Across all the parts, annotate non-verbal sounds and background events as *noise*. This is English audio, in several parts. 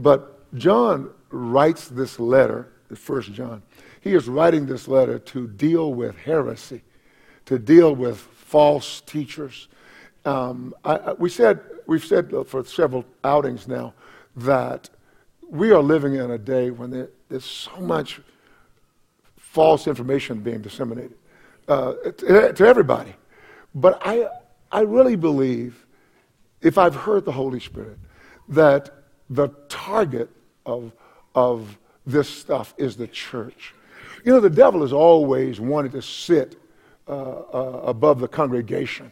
But John writes this letter, First John. He is writing this letter to deal with heresy, to deal with false teachers. Um, I, I, we said, we've said for several outings now that we are living in a day when there, there's so much false information being disseminated uh, to, to everybody. But I, I really believe, if I've heard the Holy Spirit, that the target of, of this stuff is the church. You know, the devil has always wanted to sit uh, uh, above the congregation.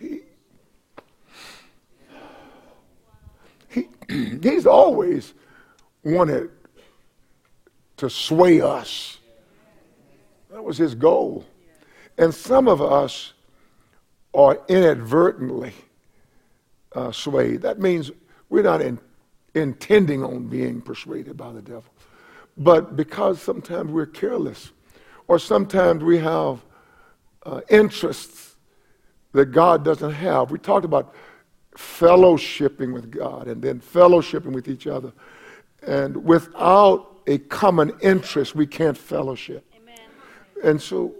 He, he, *clears throat* he's always wanted to sway us. That was his goal. And some of us are inadvertently uh, swayed. That means we're not in, intending on being persuaded by the devil. But because sometimes we're careless, or sometimes we have uh, interests that God doesn't have. We talked about fellowshipping with God and then fellowshipping with each other. And without a common interest, we can't fellowship. Amen. And so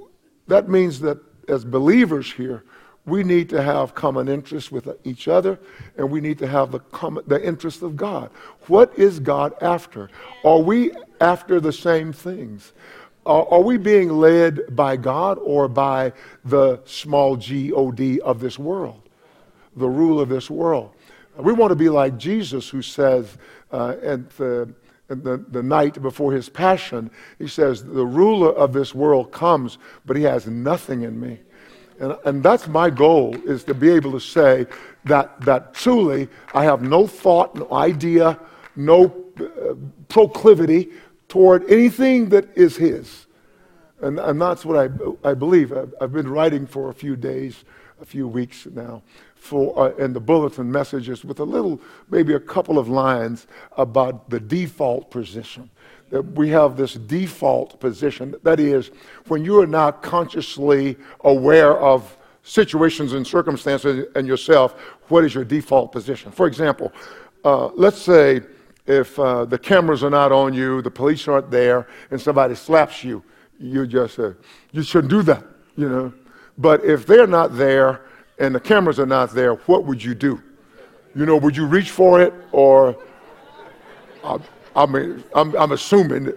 that means that as believers here, we need to have common interests with each other, and we need to have the, common, the interest of God. What is God after? Are we after the same things? Are, are we being led by God or by the small g o d of this world, the rule of this world? We want to be like Jesus, who says uh, at the the, the night before his passion, he says, The ruler of this world comes, but he has nothing in me. And, and that's my goal, is to be able to say that, that truly I have no thought, no idea, no uh, proclivity toward anything that is his. And, and that's what I, I believe. I've, I've been writing for a few days, a few weeks now, for, uh, in the bulletin messages with a little, maybe a couple of lines about the default position. That we have this default position. That is, when you are not consciously aware of situations and circumstances and yourself, what is your default position? For example, uh, let's say if uh, the cameras are not on you, the police aren't there, and somebody slaps you, you just say, you shouldn't do that, you know. But if they're not there and the cameras are not there, what would you do? You know, would you reach for it or, I, mean, I'm, I'm assuming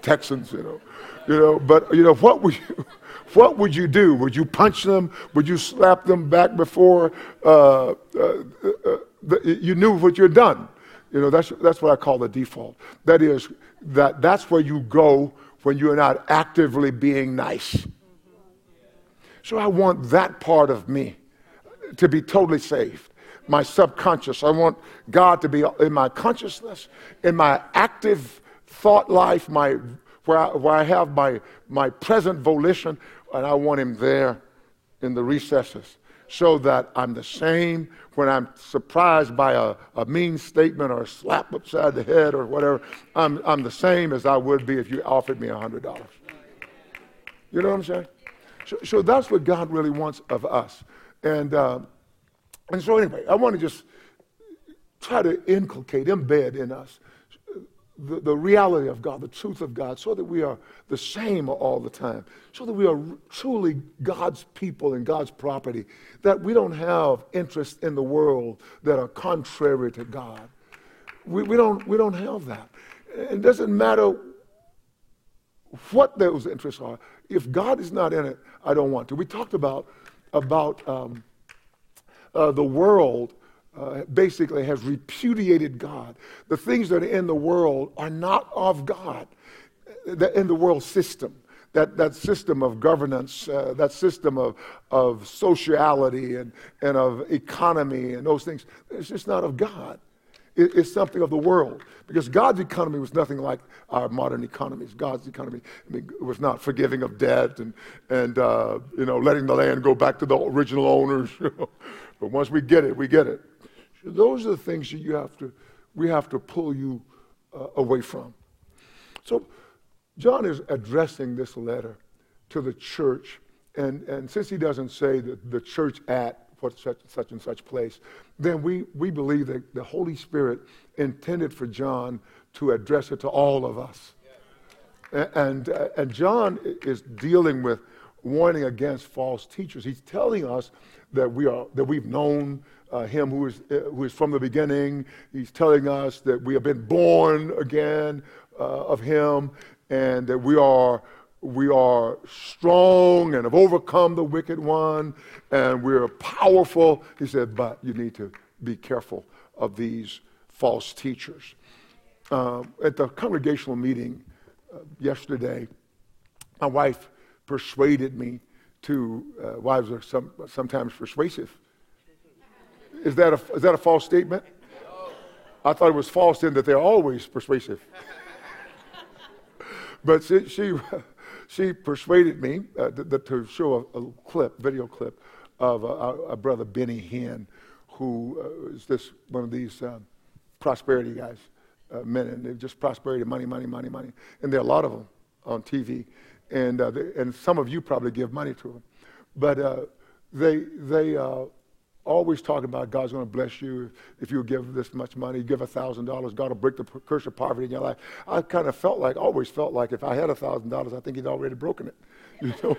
Texans, you know, you know, but you know, what would you, *laughs* what would you do? Would you punch them? Would you slap them back before uh, uh, uh, the, you knew what you'd done? You know, that's, that's what I call the default. That is, that, that's where you go when you're not actively being nice. So I want that part of me to be totally saved. My subconscious. I want God to be in my consciousness, in my active thought life, my, where, I, where I have my, my present volition, and I want Him there in the recesses so that I'm the same when I'm surprised by a, a mean statement or a slap upside the head or whatever. I'm, I'm the same as I would be if you offered me $100. You know what I'm saying? So, so that's what God really wants of us. And, uh, and so, anyway, I want to just try to inculcate, embed in us the, the reality of God, the truth of God, so that we are the same all the time, so that we are truly God's people and God's property, that we don't have interests in the world that are contrary to God. We, we, don't, we don't have that. It doesn't matter what those interests are. If God is not in it, I don't want to. We talked about, about um, uh, the world uh, basically has repudiated God. The things that are in the world are not of God, in the world system. That, that system of governance, uh, that system of, of sociality and, and of economy and those things, it's just not of God. It's something of the world. Because God's economy was nothing like our modern economies. God's economy I mean, was not forgiving of debt and, and uh, you know, letting the land go back to the original owners. *laughs* but once we get it, we get it. Those are the things that you have to, we have to pull you uh, away from. So John is addressing this letter to the church, and, and since he doesn't say that the church at what such, such and such place, then we, we believe that the Holy Spirit intended for John to address it to all of us. And, uh, and John is dealing with warning against false teachers. He's telling us that, we are, that we've known uh, him who is, uh, who is from the beginning. He's telling us that we have been born again uh, of him and that we are, we are strong and have overcome the wicked one and we're powerful. He said, but you need to be careful of these false teachers. Uh, at the congregational meeting uh, yesterday, my wife persuaded me to, uh, wives are some, sometimes persuasive. Is that, a, is that a false statement? I thought it was false in that they're always persuasive. *laughs* but she, she, she, persuaded me uh, to, to, show a, a, clip, video clip, of a, brother, Benny Hinn, who uh, is this one of these um, prosperity guys, uh, men, and they're just prosperity, money, money, money, money. And there are a lot of them on TV. And, uh, they, and some of you probably give money to them. But uh, they, they uh, always talking about God's going to bless you if you give this much money, give $1,000, God will break the curse of poverty in your life. I kind of felt like, always felt like if I had $1,000, I think he'd already broken it. You know?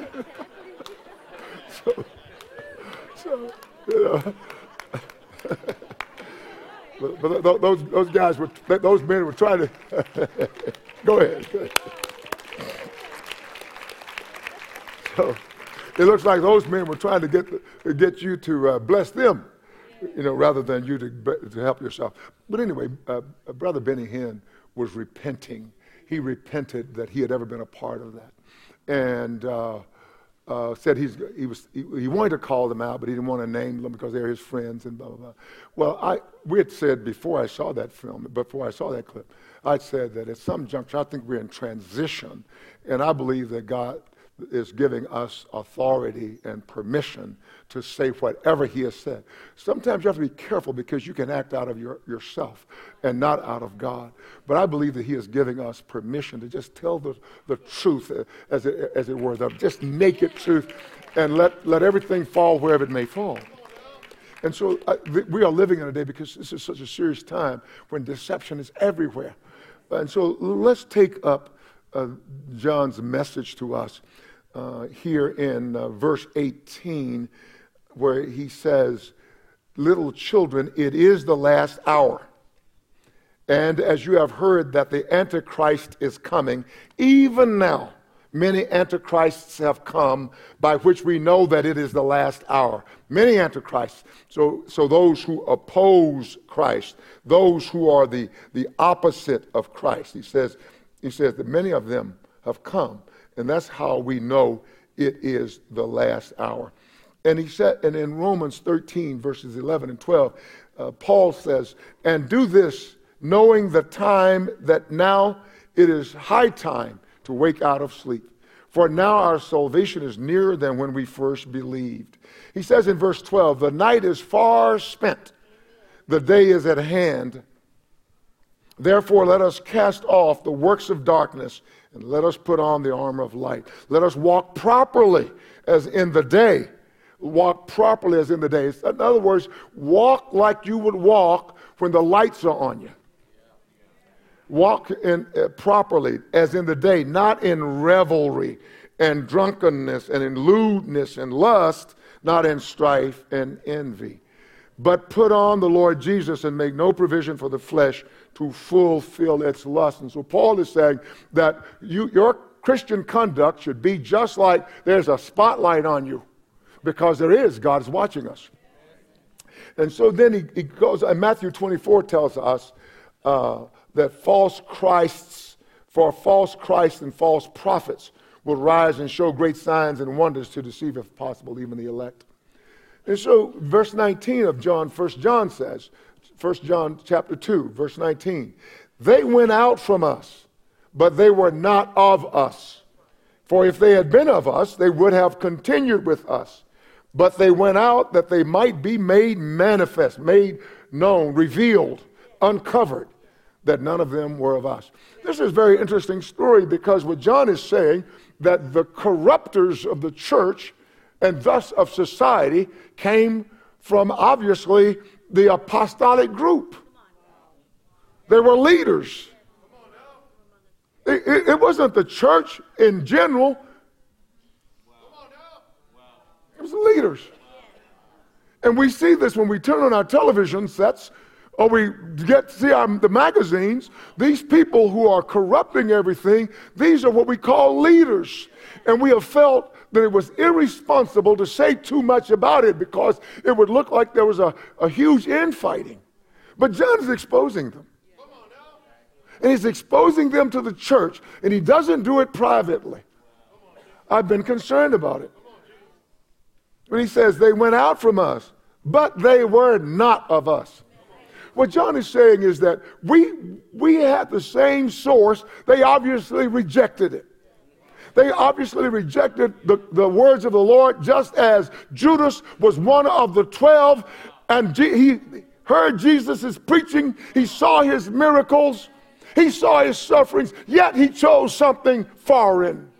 *laughs* so, so, you know. *laughs* but, but those, those guys were, those men were trying to, *laughs* go ahead. Go ahead. So it looks like those men were trying to get, get you to uh, bless them, you know, rather than you to, to help yourself. But anyway, uh, uh, Brother Benny Hinn was repenting. He repented that he had ever been a part of that. And uh, uh, said he's, he, was, he, he, wanted to call them out, but he didn't want to name them because they're his friends and blah, blah, blah. Well, I, we had said before I saw that film, before I saw that clip, I'd said that at some juncture, I think we're in transition. And I believe that God is giving us authority and permission to say whatever he has said. Sometimes you have to be careful because you can act out of your, yourself and not out of God. But I believe that he is giving us permission to just tell the, the truth, uh, as it, as it were, the just naked truth, and let, let everything fall wherever it may fall. And so uh, th- we are living in a day because this is such a serious time when deception is everywhere. And so let's take up uh, John's message to us uh, here in uh, verse 18, where he says, Little children, it is the last hour. And as you have heard that the Antichrist is coming, even now, many Antichrists have come, by which we know that it is the last hour. Many Antichrists. So, so those who oppose Christ, those who are the, the opposite of Christ. He says, he says that many of them have come. And that's how we know it is the last hour. And he said, and in Romans 13, verses 11 and 12, uh, Paul says, And do this, knowing the time that now it is high time to wake out of sleep. For now our salvation is nearer than when we first believed. He says in verse 12, The night is far spent, the day is at hand. Therefore, let us cast off the works of darkness and let us put on the armor of light. Let us walk properly as in the day. Walk properly as in the day. In other words, walk like you would walk when the lights are on you. Walk in, uh, properly as in the day, not in revelry and drunkenness and in lewdness and lust, not in strife and envy. But put on the Lord Jesus and make no provision for the flesh to fulfill its lust. And so Paul is saying that you, your Christian conduct should be just like there's a spotlight on you, because there is. God is watching us. And so then he, he goes, and Matthew 24 tells us uh, that false Christs, for false Christs and false prophets will rise and show great signs and wonders to deceive, if possible, even the elect. And so, verse 19 of John, 1 John says, 1 John chapter 2, verse 19. They went out from us, but they were not of us. For if they had been of us, they would have continued with us. But they went out that they might be made manifest, made known, revealed, uncovered, that none of them were of us. This is a very interesting story because what John is saying that the corruptors of the church and thus of society came from obviously the apostolic group. They were leaders. It, it, it wasn't the church in general, it was leaders. And we see this when we turn on our television sets or we get to see our, the magazines. These people who are corrupting everything, these are what we call leaders. And we have felt that it was irresponsible to say too much about it because it would look like there was a, a huge infighting. But John is exposing them. And he's exposing them to the church, and he doesn't do it privately. I've been concerned about it. When he says, They went out from us, but they were not of us. What John is saying is that we, we had the same source, they obviously rejected it. They obviously rejected the, the words of the Lord, just as Judas was one of the twelve, and G- he heard Jesus' preaching, he saw his miracles, he saw his sufferings, yet he chose something foreign.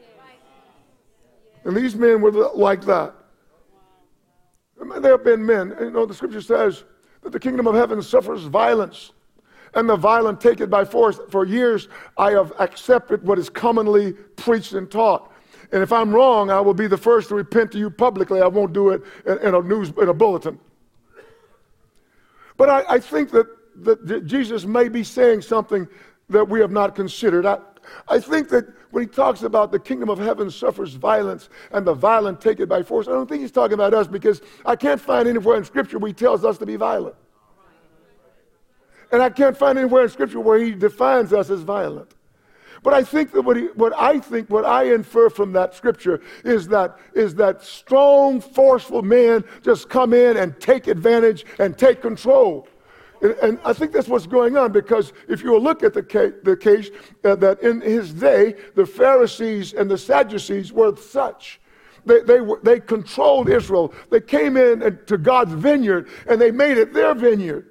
And these men were like that. There have been men, you know, the scripture says that the kingdom of heaven suffers violence, and the violent take it by force. For years, I have accepted what is commonly preached and taught. And if I'm wrong, I will be the first to repent to you publicly. I won't do it in, in a news in a bulletin. But I, I think that, that Jesus may be saying something that we have not considered. I, I think that when he talks about the kingdom of heaven suffers violence and the violent take it by force, I don't think he's talking about us because I can't find anywhere in Scripture where he tells us to be violent. And I can't find anywhere in Scripture where he defines us as violent. But I think that what, he, what I think, what I infer from that scripture is that, is that strong, forceful men just come in and take advantage and take control. And I think that's what's going on because if you look at the case, the case uh, that in his day, the Pharisees and the Sadducees were such. They, they, they controlled Israel. They came in to God's vineyard and they made it their vineyard.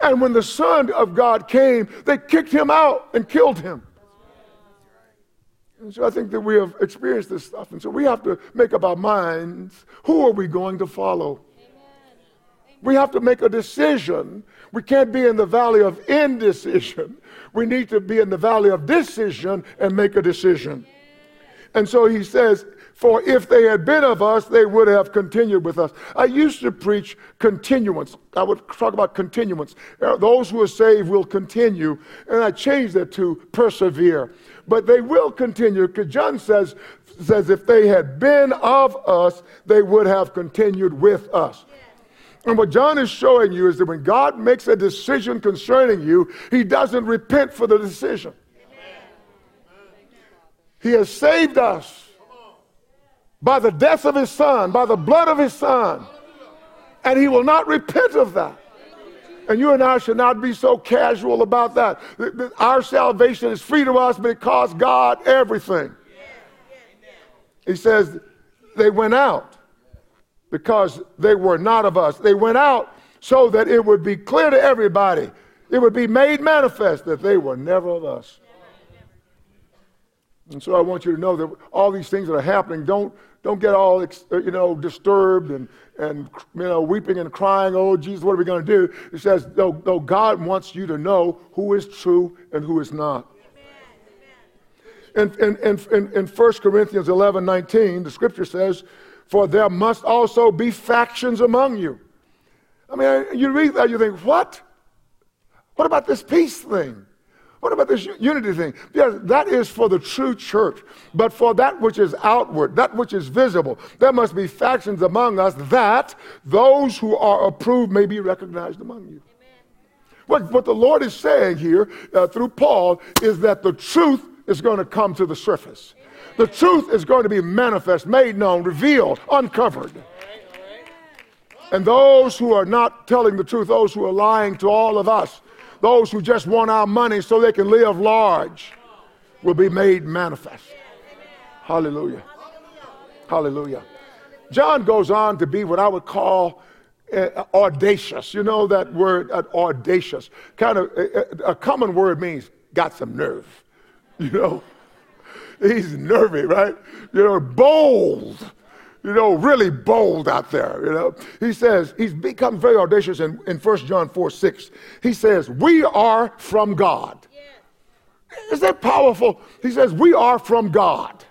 And when the Son of God came, they kicked him out and killed him. And so I think that we have experienced this stuff. And so we have to make up our minds who are we going to follow? We have to make a decision. We can't be in the valley of indecision. We need to be in the valley of decision and make a decision. And so he says, For if they had been of us, they would have continued with us. I used to preach continuance. I would talk about continuance. Uh, those who are saved will continue. And I changed that to persevere. But they will continue because John says, says, if they had been of us, they would have continued with us. And what John is showing you is that when God makes a decision concerning you, he doesn't repent for the decision. He has saved us by the death of his son, by the blood of his son. And he will not repent of that. And you and I should not be so casual about that. Our salvation is free to us, but it costs God everything. He says they went out because they were not of us. They went out so that it would be clear to everybody, it would be made manifest that they were never of us. And so I want you to know that all these things that are happening, don't, don't get all uh, you know disturbed and, and you know weeping and crying, oh Jesus, what are we going to do? It says, though, God wants you to know who is true and who is not. In, in, in, in 1 Corinthians 11, 19, the scripture says, for there must also be factions among you. I mean, you read that, you think, what? What about this peace thing? What about this unity thing? Yes, that is for the true church. But for that which is outward, that which is visible, there must be factions among us that those who are approved may be recognized among you. What, what the Lord is saying here uh, through Paul is that the truth is going to come to the surface. The truth is going to be manifest, made known, revealed, uncovered. And those who are not telling the truth, those who are lying to all of us, those who just want our money so they can live large, will be made manifest. Hallelujah. Hallelujah. John goes on to be what I would call uh, audacious. You know that word, uh, audacious. Kind of uh, a common word means got some nerve. You know, *laughs* he's nervy, right? You know, bold. You know, really bold out there, you know. He says, he's become very audacious in, in 1 John 4 6. He says, We are from God. Is that powerful? He says, We are from God.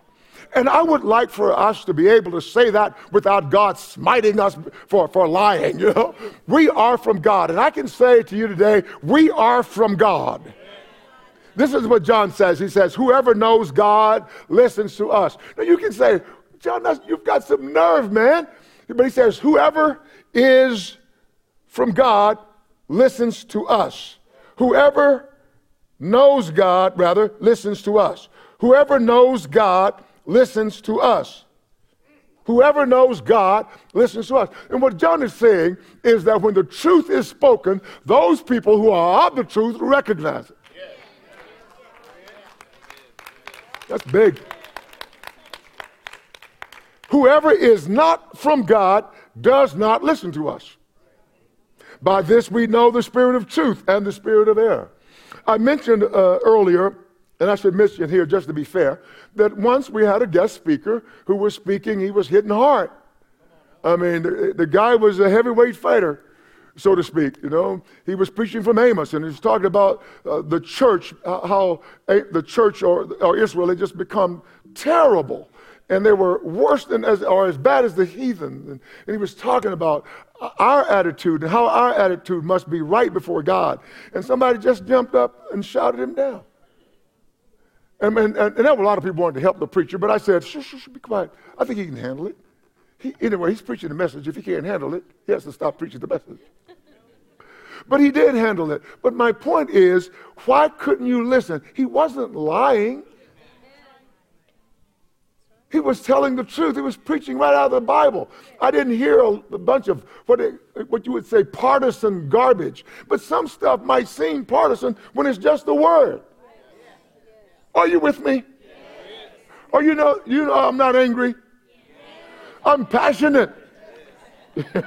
And I would like for us to be able to say that without God smiting us for, for lying, you know. We are from God. And I can say to you today, we are from God. This is what John says. He says, Whoever knows God listens to us. Now you can say, John, you've got some nerve, man. But he says, Whoever is from God listens to us. Whoever knows God, rather, listens to us. Whoever knows God listens to us. Whoever knows God listens to us. And what John is saying is that when the truth is spoken, those people who are of the truth recognize it. That's big. Whoever is not from God does not listen to us. By this we know the spirit of truth and the spirit of error. I mentioned uh, earlier, and I should mention here just to be fair, that once we had a guest speaker who was speaking, he was hitting hard. I mean, the, the guy was a heavyweight fighter, so to speak. You know, he was preaching from Amos, and he was talking about uh, the church, uh, how a, the church or, or Israel had just become terrible and they were worse than as, or as bad as the heathen. And, and, he was talking about our attitude and how our attitude must be right before God. And somebody just jumped up and shouted him down. And, and, and there were a lot of people wanting to help the preacher, but I said, shh, shh, shh, be quiet. I think he can handle it. He, anyway, he's preaching the message. If he can't handle it, he has to stop preaching the message. But he did handle it. But my point is, why couldn't you listen? He wasn't lying. He was telling the truth. He was preaching right out of the Bible. I didn't hear a, a bunch of what, it, what you would say partisan garbage. But some stuff might seem partisan when it's just the word. Are you with me? Or you know, you know I'm not angry. I'm passionate. *laughs* now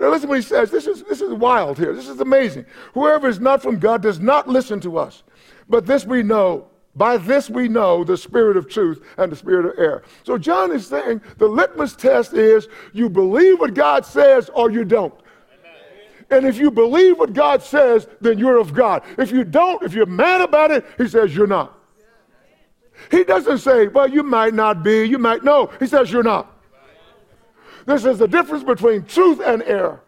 listen what he says. This is, this is wild here. This is amazing. Whoever is not from God does not listen to us. But this we know by this we know the spirit of truth and the spirit of error. So John is saying the litmus test is you believe what God says or you don't. And if you believe what God says, then you're of God. If you don't, if you're mad about it, he says you're not. He doesn't say, well, you might not be, you might. No, he says you're not. This is the difference between truth and error.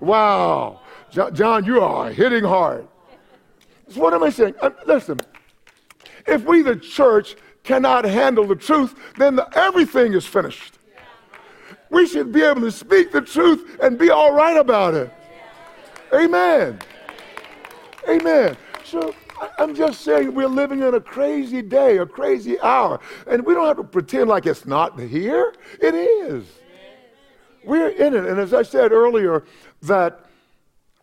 Wow. John, you are hitting hard. So what am I saying? Uh, listen, if we, the church, cannot handle the truth, then the, everything is finished. We should be able to speak the truth and be all right about it. Amen. Amen. So I'm just saying we're living in a crazy day, a crazy hour. And we don't have to pretend like it's not here. It is. We're in it. And as I said earlier, that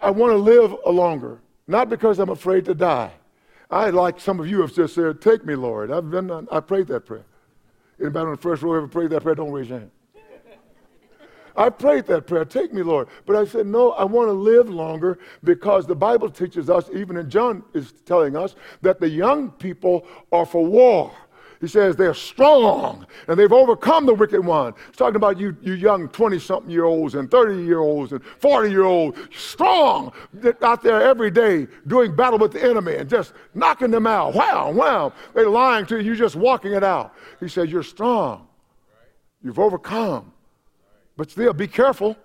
I want to live longer, not because I'm afraid to die. I, like some of you have just said, Take me, Lord. I've been, I prayed that prayer. Anybody on the first row ever prayed that prayer? Don't raise your hand. I prayed that prayer, take me, Lord. But I said, no, I want to live longer because the Bible teaches us, even in John is telling us, that the young people are for war. He says they're strong and they've overcome the wicked one. He's talking about you, you young 20 something year olds and 30 year olds and 40 year olds, strong out there every day doing battle with the enemy and just knocking them out. Wow, wow. They're lying to you, you're just walking it out. He says, You're strong. You've overcome. But still, be careful.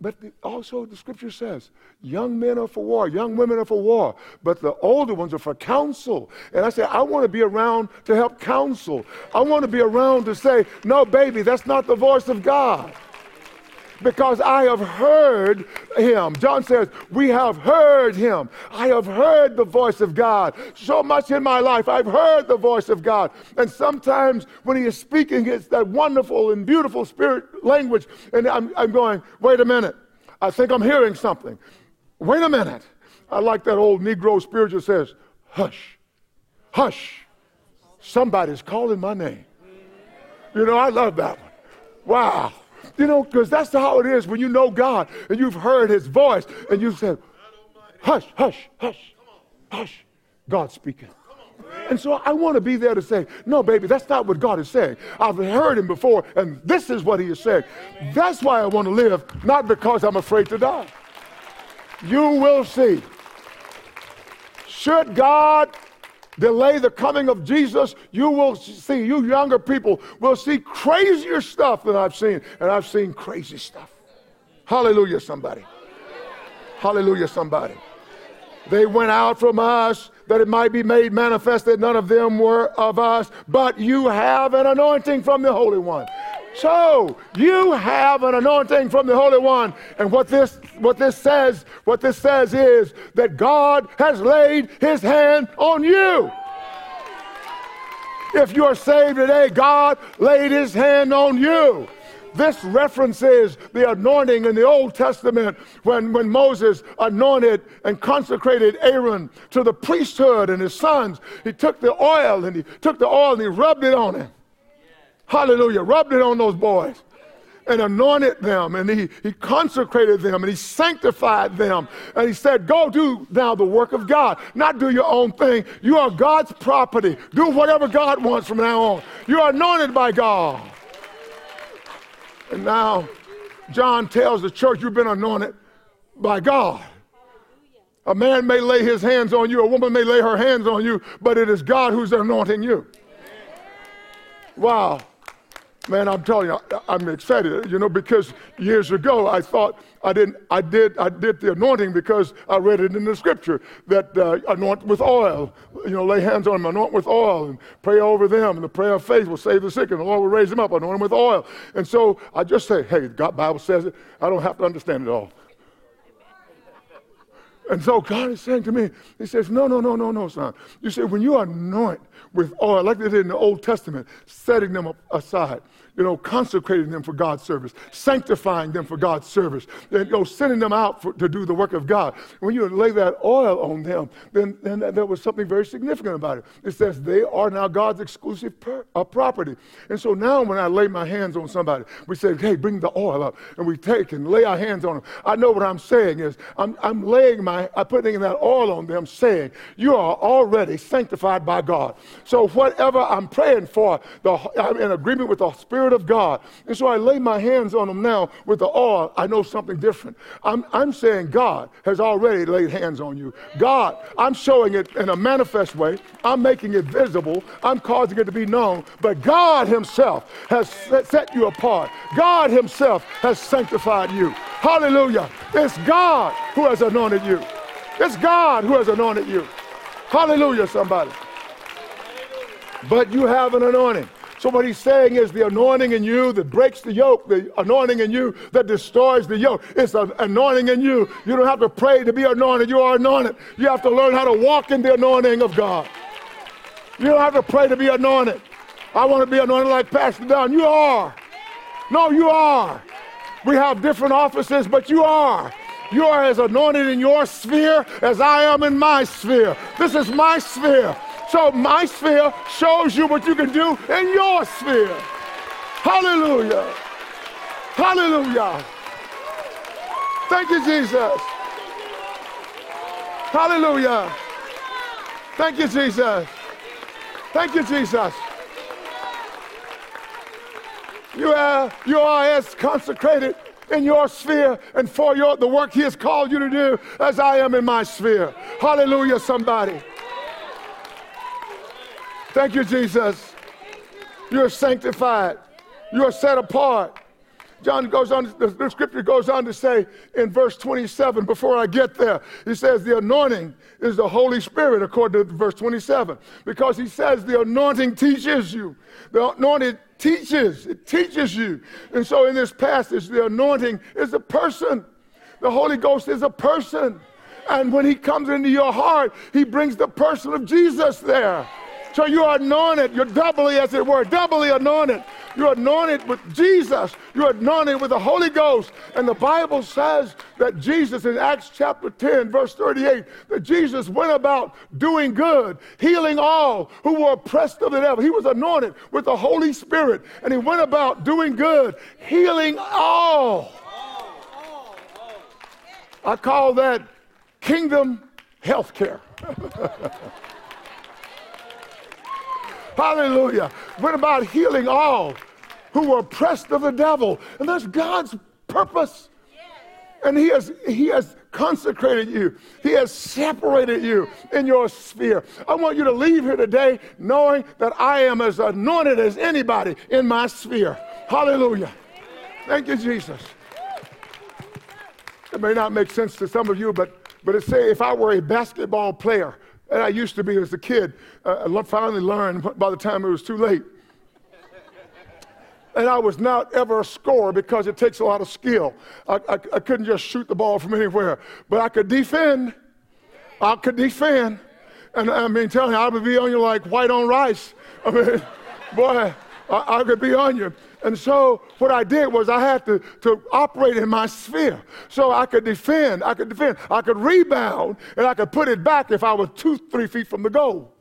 But also, the scripture says, young men are for war, young women are for war, but the older ones are for counsel. And I say, I want to be around to help counsel. I want to be around to say, no, baby, that's not the voice of God because I have heard him. John says, We have heard him. I have heard the voice of God. So much in my life, I've heard the voice of God. And sometimes when he is speaking, it's that wonderful and beautiful spirit language. And I'm, I'm going, Wait a minute. I think I'm hearing something. Wait a minute. I like that old Negro spiritual says, Hush, hush. Somebody's calling my name. You know, I love that one. Wow. You know, because that's how it is when you know God and you've heard his voice and you said, hush, hush, hush, hush. God speaking. And so I want to be there to say, no, baby, that's not what God is saying. I've heard him before, and this is what he is saying. That's why I want to live, not because I'm afraid to die. You will see. Should God delay the coming of Jesus, you will see, you younger people will see crazier stuff than I've seen. And I've seen crazy stuff. Hallelujah, somebody. Hallelujah, somebody. They went out from us that it might be made manifest that none of them were of us, but you have an anointing from the Holy One. So you have an anointing from the Holy One. And what this what this says, what this says is that God has laid his hand on you. If you're saved today, God laid his hand on you. This references the anointing in the Old Testament when, when Moses anointed and consecrated Aaron to the priesthood and his sons. He took the oil and he took the oil and he rubbed it on him. Hallelujah. Rubbed it on those boys and anointed them and he, he consecrated them and he sanctified them. And he said, Go do now the work of God, not do your own thing. You are God's property. Do whatever God wants from now on. You are anointed by God. And now John tells the church, You've been anointed by God. A man may lay his hands on you, a woman may lay her hands on you, but it is God who's anointing you. Wow. Man, I'm telling you, I'm excited, you know, because years ago I thought I didn't, I did, I did the anointing because I read it in the scripture that uh, anoint with oil, you know, lay hands on them, anoint with oil, and pray over them, and the prayer of faith will save the sick, and the Lord will raise them up, anoint them with oil. And so I just say, hey, God, Bible says it. I don't have to understand it all. And so God is saying to me, He says, No, no, no, no, no, son. You see, when you anoint with oil, like they did in the Old Testament, setting them aside, you know, consecrating them for God's service, sanctifying them for God's service, and, you know, sending them out for, to do the work of God. When you lay that oil on them, then, then there was something very significant about it. It says they are now God's exclusive per, uh, property. And so now when I lay my hands on somebody, we say, hey, bring the oil up. And we take and lay our hands on them. I know what I'm saying is I'm, I'm laying my, I'm putting that oil on them saying, you are already sanctified by God. So whatever I'm praying for, the, I'm in agreement with the Spirit Spirit of God. And so I lay my hands on them now with the oil. I know something different. I'm, I'm saying God has already laid hands on you. God, I'm showing it in a manifest way. I'm making it visible. I'm causing it to be known. But God Himself has set you apart. God Himself has sanctified you. Hallelujah. It's God who has anointed you. It's God who has anointed you. Hallelujah, somebody. But you have an anointing. So, what he's saying is the anointing in you that breaks the yoke, the anointing in you that destroys the yoke. It's an anointing in you. You don't have to pray to be anointed. You are anointed. You have to learn how to walk in the anointing of God. You don't have to pray to be anointed. I want to be anointed like Pastor Don. You are. No, you are. We have different offices, but you are. You are as anointed in your sphere as I am in my sphere. This is my sphere. So my sphere shows you what you can do in your sphere. Hallelujah. Hallelujah. Thank you, Jesus. Hallelujah. Thank you, Jesus. Thank you, Jesus. You are, you are as consecrated in your sphere and for your, the work He has called you to do as I am in my sphere. Hallelujah, somebody. Thank you, Jesus. You're sanctified. You're set apart. John goes on, the, scripture goes on to say in verse 27, before I get there, he says the anointing is the Holy Spirit, according to verse 27, because he says the anointing teaches you. The anointing teaches, it teaches you. And so in this passage, the anointing is a person. The Holy Ghost is a person. And when he comes into your heart, he brings the person of Jesus there. So you are anointed. You're doubly, as it were, doubly anointed. You're anointed with Jesus. You're anointed with the Holy Ghost. And the Bible says that Jesus, in Acts chapter 10, verse 38, that Jesus went about doing good, healing all who were oppressed of the devil. He was anointed with the Holy Spirit. And he went about doing good, healing all. I call that kingdom health care. *laughs* Hallelujah. Went about healing all who were oppressed of the devil. And that's God's purpose. And he has, he has consecrated you. He has separated you in your sphere. I want you to leave here today knowing that I am as anointed as anybody in my sphere. Hallelujah. Thank you, Jesus. It may not make sense to some of you, but, but it say if I were a basketball player, and I used to be as a kid, uh, I finally learned by the time it was too late. And I was not ever a scorer because it takes a lot of skill. I, I, I couldn't just shoot the ball from anywhere, but I could defend. I could defend. And I mean, telling you, I would be on you like white on rice. I mean, *laughs* boy, I, I could be on you. And so what I did was I had to, to operate in my sphere. So I could defend, I could defend, I could rebound, and I could put it back if I was two, three feet from the goal.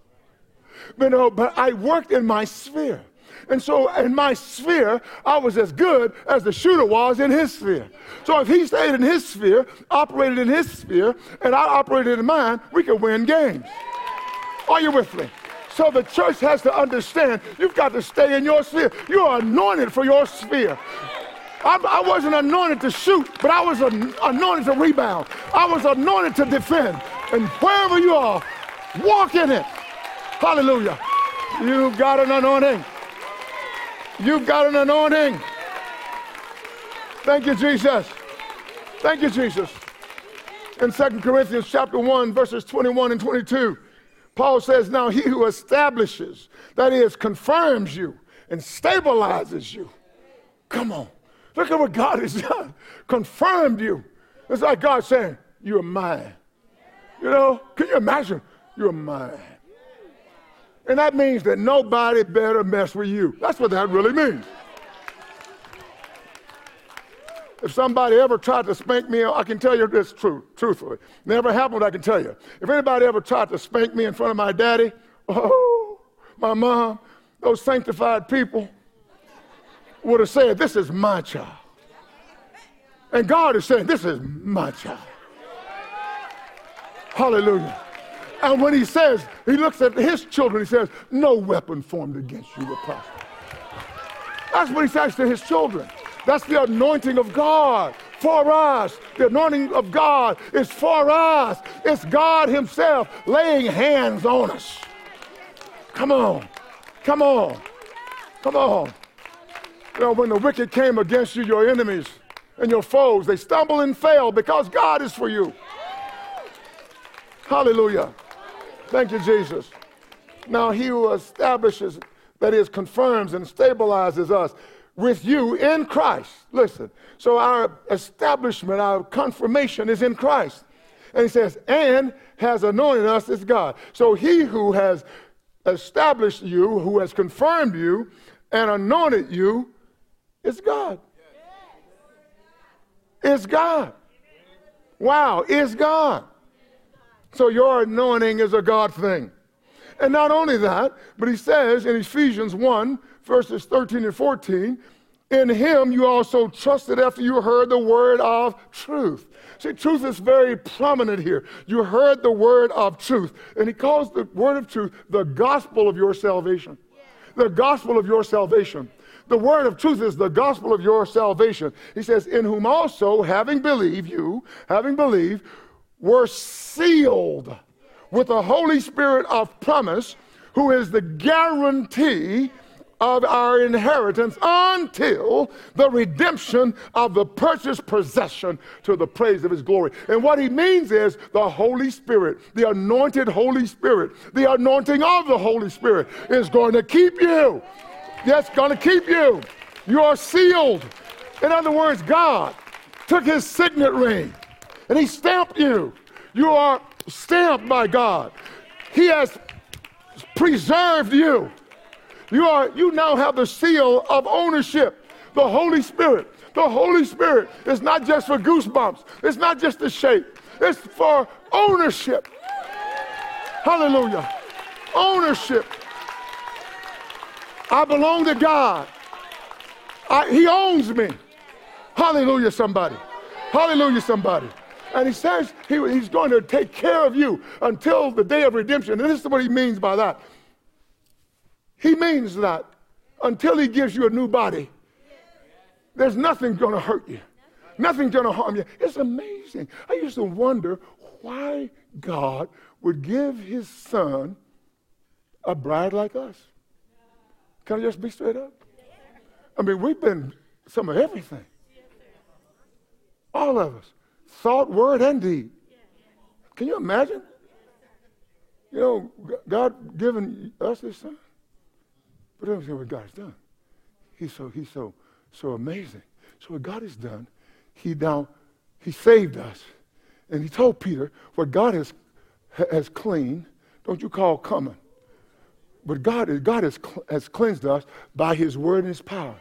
You know, but I worked in my sphere. And so in my sphere, I was as good as the shooter was in his sphere. So if he stayed in his sphere, operated in his sphere, and I operated in mine, we could win games. Are you with me? So the church has to understand you've got to stay in your sphere. You are anointed for your sphere. I, I wasn't anointed to shoot, but I was anointed to rebound. I was anointed to defend. And wherever you are, walk in it. Hallelujah. You've got an anointing. You've got an anointing. Thank you, Jesus. Thank you, Jesus. In 2 Corinthians chapter 1, verses 21 and 22. Paul says, Now he who establishes, that is, confirms you and stabilizes you. Come on. Look at what God has done. Confirmed you. It's like God saying, You're mine. You know, can you imagine? You're mine. And that means that nobody better mess with you. That's what that really means. If somebody ever tried to spank me, I can tell you this truth, truthfully. Never happened, I can tell you. If anybody ever tried to spank me in front of my daddy, *laughs* oh, my mom, those sanctified people would have said, This is my child. And God is saying, This is my child. Hallelujah. And when he says, he looks at his children, he says, No weapon formed against you will prosper. That's what he says to his children. That's the anointing of God for us. The anointing of God is for us. It's God Himself laying hands on us. Come on. Come on. Come on. You know, when the wicked came against you, your enemies and your foes, they stumble and fail because God is for you. Hallelujah. Thank you, Jesus. Now, He who establishes, that is, confirms and stabilizes us with you in Christ. Listen, so our establishment, our confirmation is in Christ. And he says, and has anointed us as God. So he who has established you, who has confirmed you, and anointed you is God. Is God. Wow, is God. So your anointing is a God thing. And not only that, but he says in Ephesians 1 verses 13 and 14, in him you also trusted after you heard the word of truth. See, truth is very prominent here. You heard the word of truth. And he calls the word of truth the gospel of your salvation. The gospel of your salvation. The word of truth is the gospel of your salvation. He says, In whom also, having believed, you, having believed, were sealed with the Holy Spirit of promise, who is the guarantee of our inheritance until the redemption of the purchased possession to the praise of his glory. And what he means is the Holy Spirit, the anointed Holy Spirit, the anointing of the Holy Spirit is going to keep you. That's going to keep you. You are sealed. In other words, God took his signet ring and he stamped you. You are stamped by God. He has preserved you. You are you now have the seal of ownership, the Holy Spirit. The Holy Spirit is not just for goosebumps. It's not just the shape. It's for ownership. Hallelujah. Ownership. I belong to God. I, he owns me. Hallelujah, somebody. Hallelujah, somebody. And he says he, he's going to take care of you until the day of redemption. And this is what he means by that. He means that until he gives you a new body, there's nothing going to hurt you. Nothing's going to harm you. It's amazing. I used to wonder why God would give his son a bride like us. Can I just be straight up? I mean, we've been some of everything. All of us. Thought, word, and deed. Can you imagine? You know, God giving us his son. But I understand what God has done. He's so, he's so, so amazing. So what God has done, he now, he saved us. And he told Peter, what God has, has cleaned, don't you call common. But God, God has, has cleansed us by his word and his power.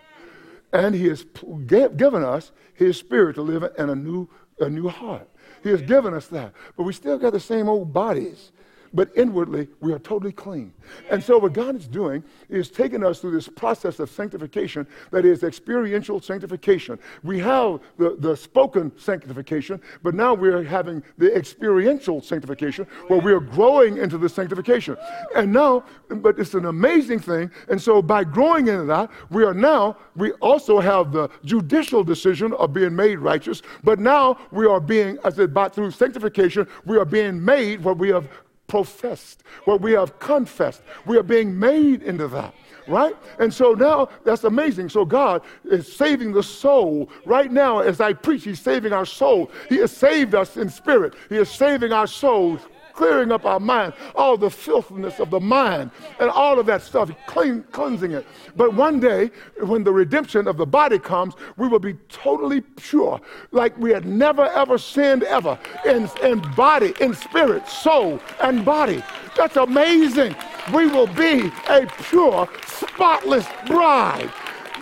And he has given us his spirit to live in a new, a new heart. He has given us that. But we still got the same old bodies but inwardly we are totally clean. And so what God is doing is taking us through this process of sanctification that is experiential sanctification. We have the, the spoken sanctification, but now we're having the experiential sanctification where we are growing into the sanctification. And now, but it's an amazing thing. And so by growing into that, we are now, we also have the judicial decision of being made righteous, but now we are being, as it by through sanctification, we are being made what we have professed, what we have confessed. We are being made into that, right? And so now that's amazing. So God is saving the soul. Right now, as I preach, He's saving our soul. He has saved us in spirit, He is saving our souls clearing up our mind, all the filthiness of the mind, and all of that stuff, clean, cleansing it. But one day, when the redemption of the body comes, we will be totally pure, like we had never ever sinned ever in, in body, in spirit, soul, and body. That's amazing. We will be a pure, spotless bride.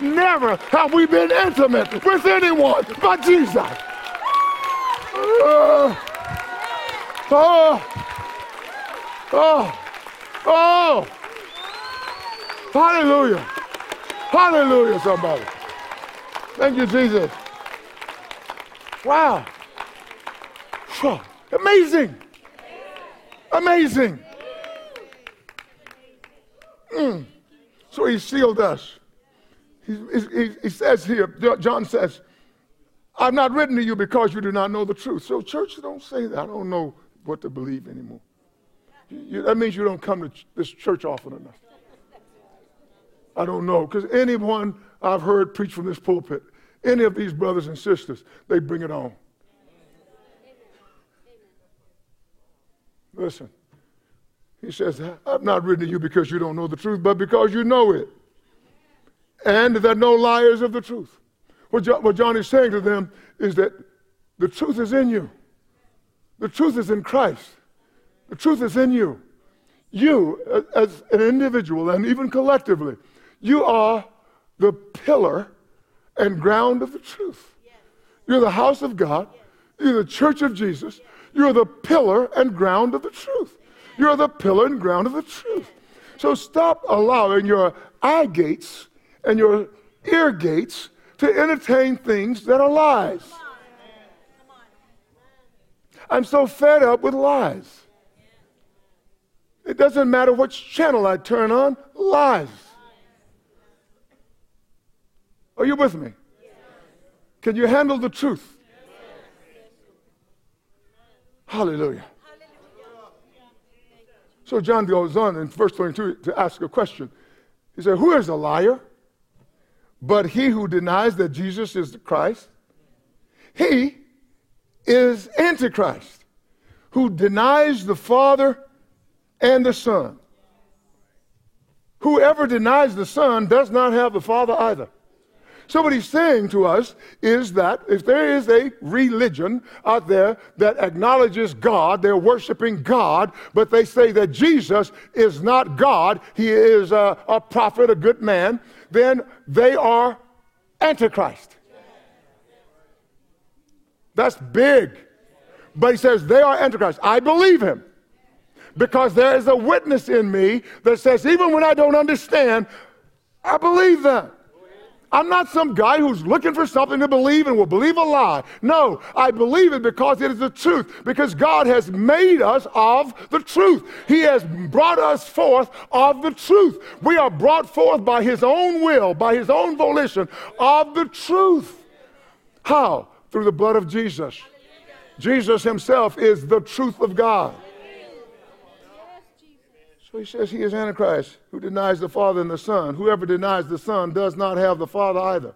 Never have we been intimate with anyone but Jesus. Uh, oh, Oh, oh, hallelujah. Hallelujah, somebody. Thank you, Jesus. Wow. Amazing. Amazing. Mm. So he sealed us. He, he, he, says here, John says, I've not written to you because you do not know the truth. So, church, don't say that. I don't know what to believe anymore. You, that means you don't come to ch- this church often enough. I don't know. Because anyone I've heard preach from this pulpit, any of these brothers and sisters, they bring it on. Listen, he says, I've not written to you because you don't know the truth, but because you know it. And that no liars of the truth. What what John is saying to them is that the truth is in you. The truth is in Christ. The truth is in you. You, as an individual and even collectively, you are the pillar and ground of the truth. You're the house of God. You're the church of Jesus. You're the pillar and ground of the truth. You're the pillar and ground of the truth. So stop allowing your eye gates and your ear gates to entertain things that are lies. I'm so fed up with lies. It doesn't matter which channel I turn on, lies. Are you with me? Can you handle the truth? Hallelujah. So John goes on in verse 22 to ask a question. He said, Who is a liar? But he who denies that Jesus is the Christ, he is Antichrist, who denies the Father and the Son. Whoever denies the Son does not have the Father either. So, what he's saying to us is that if there is a religion out there that acknowledges God, they're worshiping God, but they say that Jesus is not God, he is a, a prophet, a good man, then they are Antichrist. That's big. But he says they are Antichrist. I believe him because there is a witness in me that says, even when I don't understand, I believe them. I'm not some guy who's looking for something to believe and will believe a lie. No, I believe it because it is the truth, because God has made us of the truth. He has brought us forth of the truth. We are brought forth by His own will, by His own volition of the truth. How? Through the blood of Jesus. Jesus Himself is the truth of God. So he says he is Antichrist, who denies the Father and the Son. Whoever denies the Son does not have the Father either.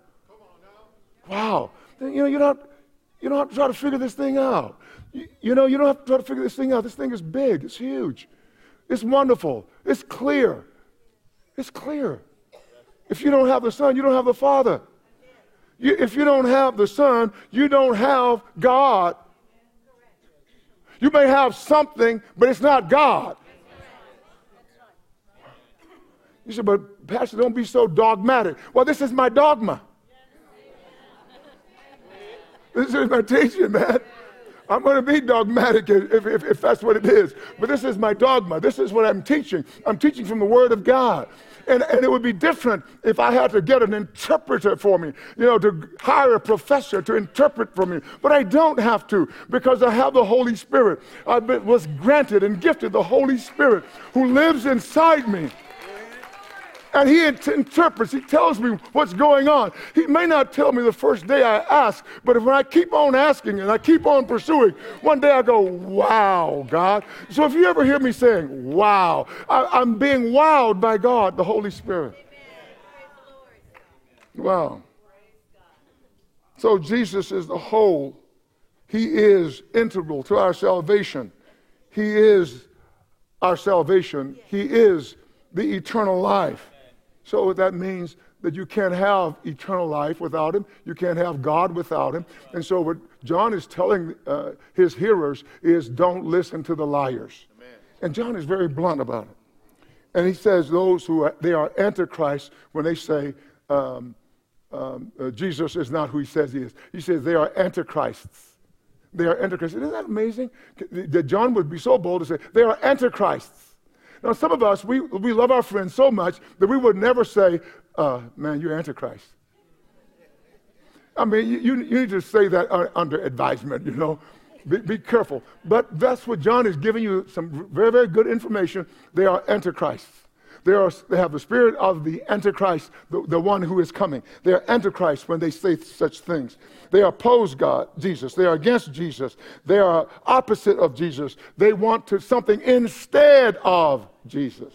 Wow. You know, you don't, you don't have to try to figure this thing out. You, you know, you don't have to try to figure this thing out. This thing is big, it's huge, it's wonderful, it's clear. It's clear. If you don't have the Son, you don't have the Father. You, if you don't have the Son, you don't have God. You may have something, but it's not God. You said, but Pastor, don't be so dogmatic. Well, this is my dogma. This is my teaching, man. I'm going to be dogmatic if, if, if, that's what it is. But this is my dogma. This is what I'm teaching. I'm teaching from the Word of God. And, and it would be different if I had to get an interpreter for me, you know, to hire a professor to interpret for me. But I don't have to because I have the Holy Spirit. I was granted and gifted the Holy Spirit who lives inside me. And he interprets, he tells me what's going on. He may not tell me the first day I ask, but when I keep on asking and I keep on pursuing, one day I go, Wow, God. So if you ever hear me saying, Wow, I, am being wowed by God, the Holy Spirit. Wow. So Jesus is the whole, He is integral to our salvation. He is our salvation, He is the eternal life. So that means that you can't have eternal life without him. You can't have God without him. And so what John is telling uh, his hearers is don't listen to the liars. Amen. And John is very blunt about it. And he says those who are, they are antichrist when they say um, um, uh, Jesus is not who he says he is. He says they are antichrists. They are antichrists. Isn't that amazing? That John would be so bold to say they are antichrists. Now, some of us, we, we love our friends so much that we would never say, uh, man, you're Antichrist. I mean, you, you need to say that under advisement, you know. Be, be, careful. But that's what John is giving you some very, very good information. They are antichrists. They, are, they have the spirit of the Antichrist, the, the one who is coming. They are Antichrist when they say such things. They oppose God, Jesus. They are against Jesus. They are opposite of Jesus. They want to something instead of Jesus.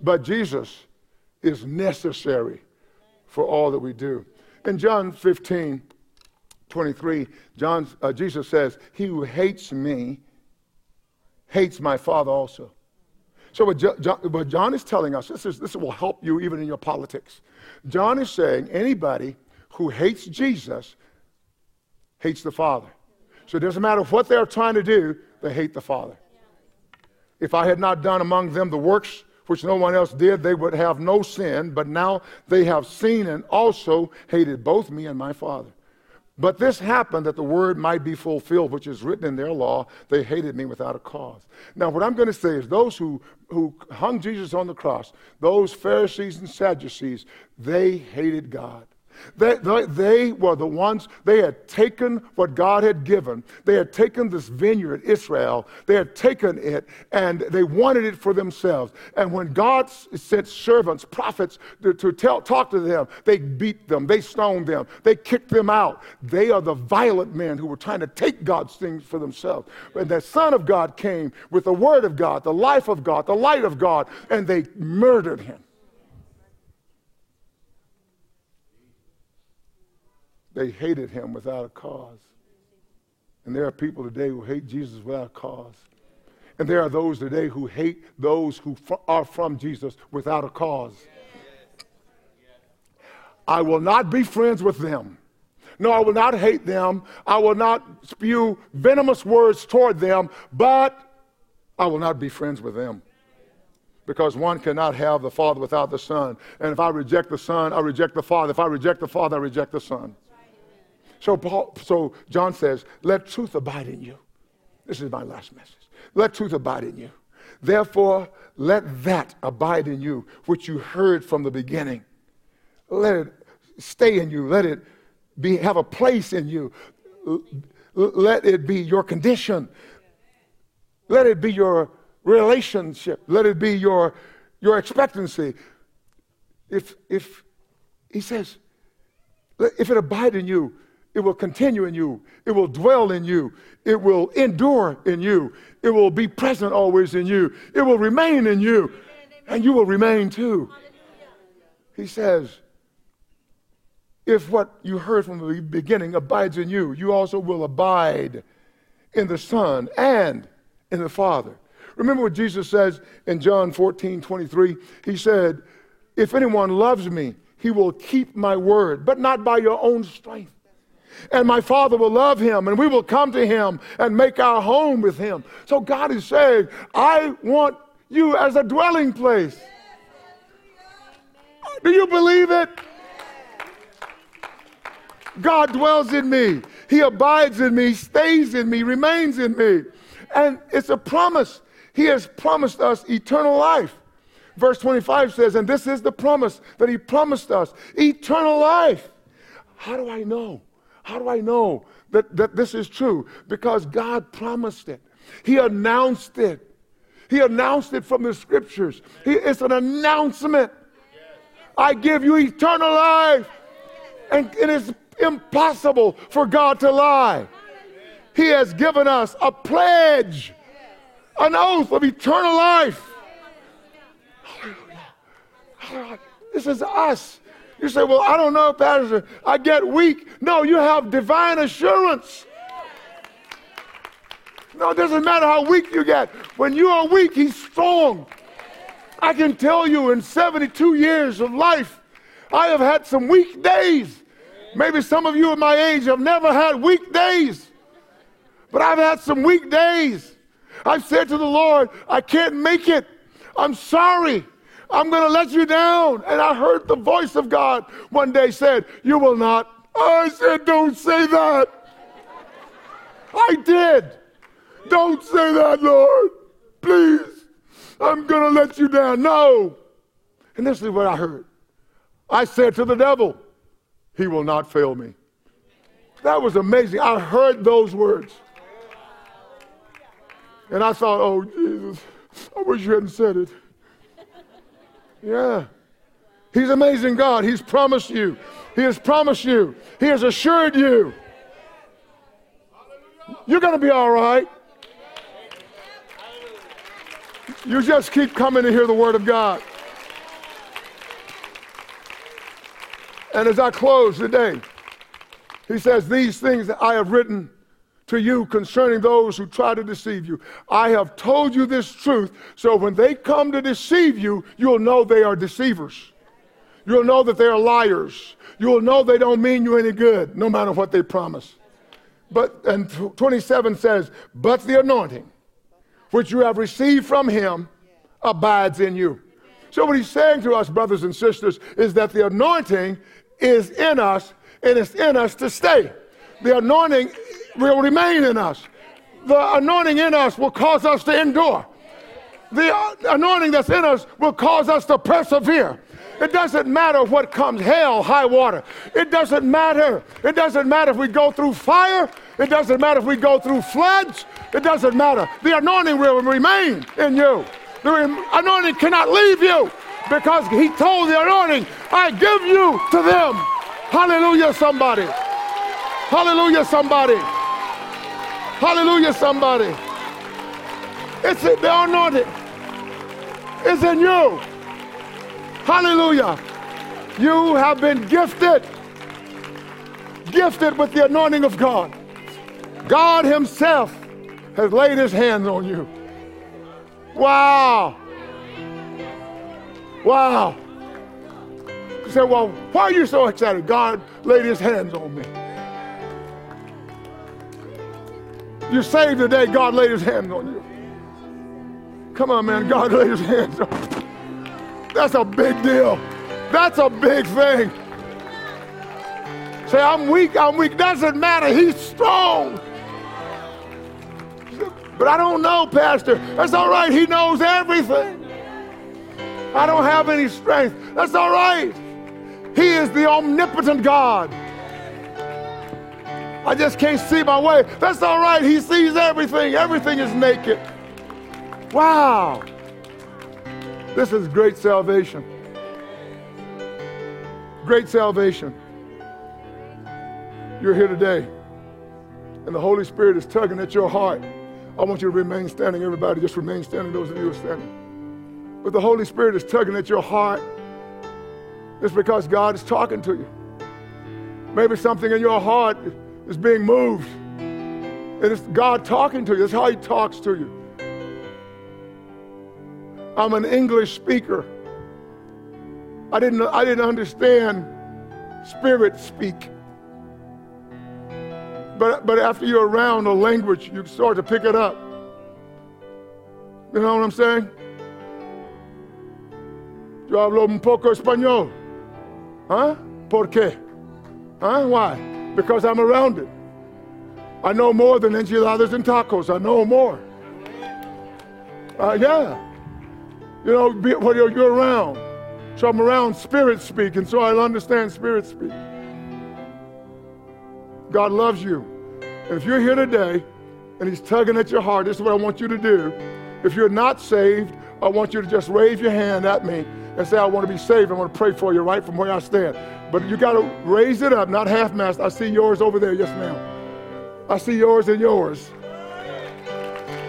But Jesus is necessary for all that we do. In John 15, 23, John, uh, Jesus says, He who hates me hates my Father also. So, what John, what John is telling us, this, is, this will help you even in your politics. John is saying anybody who hates Jesus hates the Father. So, it doesn't matter what they're trying to do, they hate the Father. If I had not done among them the works which no one else did, they would have no sin, but now they have seen and also hated both me and my Father. But this happened that the word might be fulfilled, which is written in their law. They hated me without a cause. Now, what I'm going to say is those who, who hung Jesus on the cross, those Pharisees and Sadducees, they hated God. They, they, they, were the ones, they had taken what God had given. They had taken this vineyard, Israel, they had taken it and they wanted it for themselves. And when God sent servants, prophets, to, to tell, talk to them, they beat them, they stoned them, they kicked them out. They are the violent men who were trying to take God's things for themselves. And the Son of God came with the Word of God, the life of God, the light of God, and they murdered him. They hated him without a cause. And there are people today who hate Jesus without a cause. And there are those today who hate those who are from Jesus without a cause. I will not be friends with them. No, I will not hate them. I will not spew venomous words toward them, but I will not be friends with them. Because one cannot have the Father without the Son. And if I reject the Son, I reject the Father. If I reject the Father, I reject the Son. So, Paul, so John says, let truth abide in you. This is my last message. Let truth abide in you. Therefore, let that abide in you, which you heard from the beginning. let it stay in you. Let it be, have a place in you. Let it be your condition. Let it be your relationship. Let it be your, your expectancy. If, if he says, if it abide in you, it will continue in you. It will dwell in you. It will endure in you. It will be present always in you. It will remain in you. And you will remain too. He says, if what you heard from the beginning abides in you, you also will abide in the Son and in the Father. Remember what Jesus says in John 14 23? He said, If anyone loves me, he will keep my word, but not by your own strength. And my Father will love him, and we will come to him and make our home with him. So God is saying, I want you as a dwelling place. Do you believe it? God dwells in me. He abides in me, stays in me, remains in me. And it's a promise. He has promised us eternal life. Verse 25 says, and this is the promise that He promised us eternal life. How do I know? How do I know that, that this is true? Because God promised it, He announced it. He announced it from the scriptures. He, it's an announcement. I give you eternal life. And it is impossible for God to lie. He has given us a pledge, an oath of eternal life. Hallelujah. This is us. You say, Well, I don't know, Pastor. I get weak. No, you have divine assurance. No, it doesn't matter how weak you get. When you are weak, He's strong. I can tell you in 72 years of life, I have had some weak days. Maybe some of you at my age have never had weak days, but I've had some weak days. I've said to the Lord, I can't make it. I'm sorry. I'm going to let you down. And I heard the voice of God one day said, You will not. I said, Don't say that. I did. Don't say that, Lord. Please. I'm going to let you down. No. And this is what I heard. I said to the devil, he will not fail me. That was amazing. I heard those words. And I thought, oh, Jesus, I wish you hadn't said it. Yeah. He's amazing God. He's promised you. He has promised you. He has assured you. You're going to be all right. You just keep coming to hear the Word of God. And as I close today, he says, These things that I have written to you concerning those who try to deceive you. I have told you this truth, so when they come to deceive you, you'll know they are deceivers. You'll know that they are liars. You'll know they don't mean you any good, no matter what they promise. But, and 27 says, But the anointing which you have received from him abides in you. So, what he's saying to us, brothers and sisters, is that the anointing is in us and it's in us to stay. The anointing will remain in us. The anointing in us will cause us to endure. The uh, anointing that's in us will cause us to persevere. It doesn't matter what comes hell, high water. It doesn't matter. It doesn't matter if we go through fire. It doesn't matter if we go through floods. It doesn't matter. The anointing will remain in you. The anointing cannot leave you because he told the anointing, I give you to them. Hallelujah, somebody. Hallelujah, somebody. Hallelujah, somebody. It's in the anointing. It's in you. Hallelujah. You have been gifted. Gifted with the anointing of God. God Himself has laid His hands on you. Wow. Wow. You say, well, why are you so excited? God laid his hands on me. You're saved today, God laid his hands on you. Come on, man. God *laughs* laid his hands on you. That's a big deal. That's a big thing. Say, I'm weak, I'm weak. Doesn't matter. He's strong. But I don't know, Pastor. That's all right. He knows everything. I don't have any strength. That's all right. He is the omnipotent God. I just can't see my way. That's all right. He sees everything. Everything is naked. Wow. This is great salvation. Great salvation. You're here today, and the Holy Spirit is tugging at your heart. I want you to remain standing. Everybody, just remain standing. Those of you who are standing. But the Holy Spirit is tugging at your heart. It's because God is talking to you. Maybe something in your heart is being moved. And it's God talking to you. That's how He talks to you. I'm an English speaker. I didn't, I didn't understand spirit speak. But, but after you're around a language, you start to pick it up. You know what I'm saying? Yo hablo un poco español. Huh? ¿Por qué? Huh? Why? Because I'm around it. I know more than enchiladas and tacos. I know more. Uh, yeah. You know, when you're, you're around. So I'm around spirit speak, and so I understand spirit speak. God loves you. And if you're here today and He's tugging at your heart, this is what I want you to do. If you're not saved, I want you to just wave your hand at me and say, I want to be saved. I want to pray for you right from where I stand. But you got to raise it up, not half mast. I see yours over there. Yes, ma'am. I see yours and yours.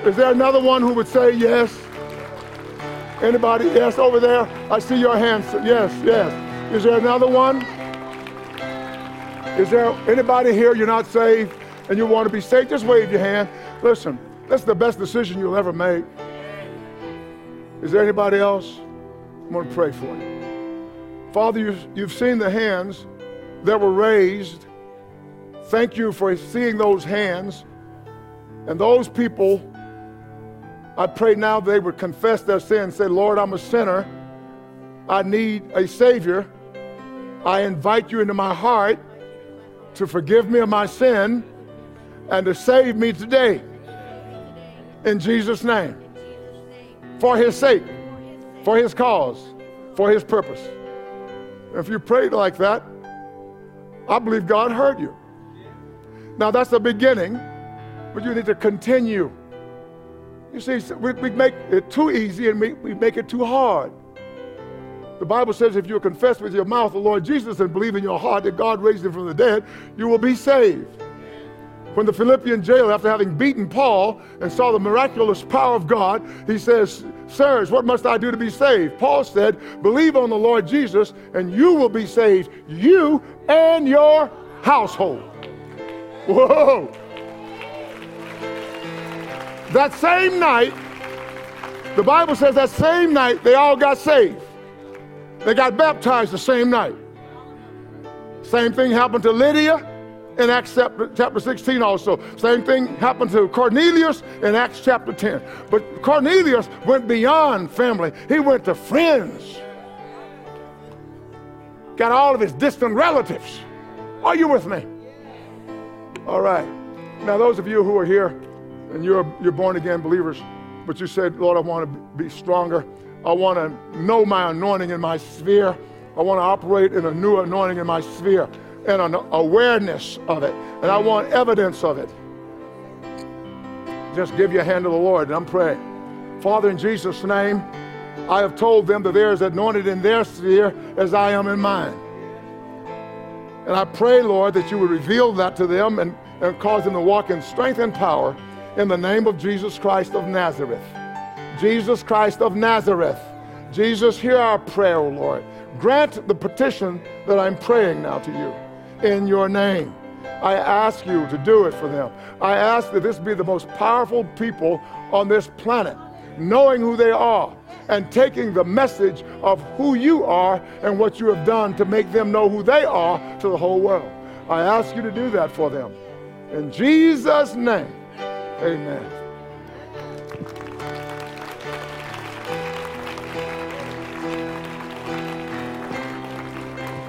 Is there another one who would say yes? Anybody? Yes, over there. I see your hands. Yes, yes. Is there another one? Is there anybody here you're not saved and you want to be saved? Just wave your hand. Listen, that's the best decision you'll ever make. Is there anybody else? I'm going to pray for you. Father, you've, seen the hands that were raised. Thank you for seeing those hands. And those people, I pray now they would confess their sin, say, Lord, I'm a sinner. I need a Savior. I invite you into my heart to forgive me of my sin and to save me today. In Jesus' name. For his sake, for his cause, for his purpose. If you prayed like that, I believe God heard you. Now that's the beginning, but you need to continue. You see, we, we make it too easy and we, we make it too hard. The Bible says if you confess with your mouth the Lord Jesus and believe in your heart that God raised him from the dead, you will be saved. When the Philippian jailer, after having beaten Paul and saw the miraculous power of God, he says, Sirs, what must I do to be saved? Paul said, Believe on the Lord Jesus, and you will be saved, you and your household. Whoa! That same night, the Bible says that same night they all got saved. They got baptized the same night. Same thing happened to Lydia in Acts chapter, chapter 16 also. Same thing happened to Cornelius in Acts chapter 10. But Cornelius went beyond family. He went to friends. Got all of his distant relatives. Are you with me? All right. Now, those of you who are here and you're, you're born again believers, but you said, Lord, I want to be stronger. I want to know my anointing in my sphere. I want to operate in a new anointing in my sphere and an awareness of it. And I want evidence of it. Just give your hand to the Lord and I'm praying. Father, in Jesus' name, I have told them that they're as anointed in their sphere as I am in mine. And I pray, Lord, that you would reveal that to them and, and cause them to walk in strength and power in the name of Jesus Christ of Nazareth. Jesus Christ of Nazareth. Jesus, hear our prayer, O Lord. Grant the petition that I'm praying now to you in your name. I ask you to do it for them. I ask that this be the most powerful people on this planet, knowing who they are and taking the message of who you are and what you have done to make them know who they are to the whole world. I ask you to do that for them. In Jesus' name, amen.